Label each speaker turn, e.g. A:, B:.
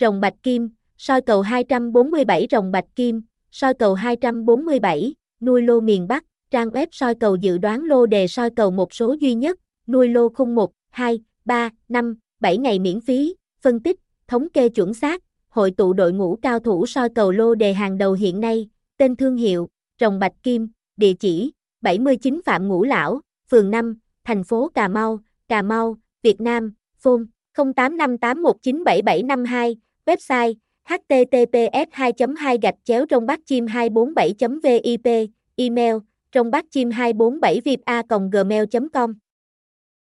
A: rồng bạch kim, soi cầu 247 rồng bạch kim, soi cầu 247, nuôi lô miền Bắc, trang web soi cầu dự đoán lô đề soi cầu một số duy nhất, nuôi lô khung 1, 2, 3, 5, 7 ngày miễn phí, phân tích, thống kê chuẩn xác, hội tụ đội ngũ cao thủ soi cầu lô đề hàng đầu hiện nay, tên thương hiệu, rồng bạch kim, địa chỉ, 79 Phạm Ngũ Lão, phường 5, thành phố Cà Mau, Cà Mau, Việt Nam, phone 0858197752, website https 2 2 gạch chéo trong bát chim 247 vip, email trong bát chim 247 vip a gmail com.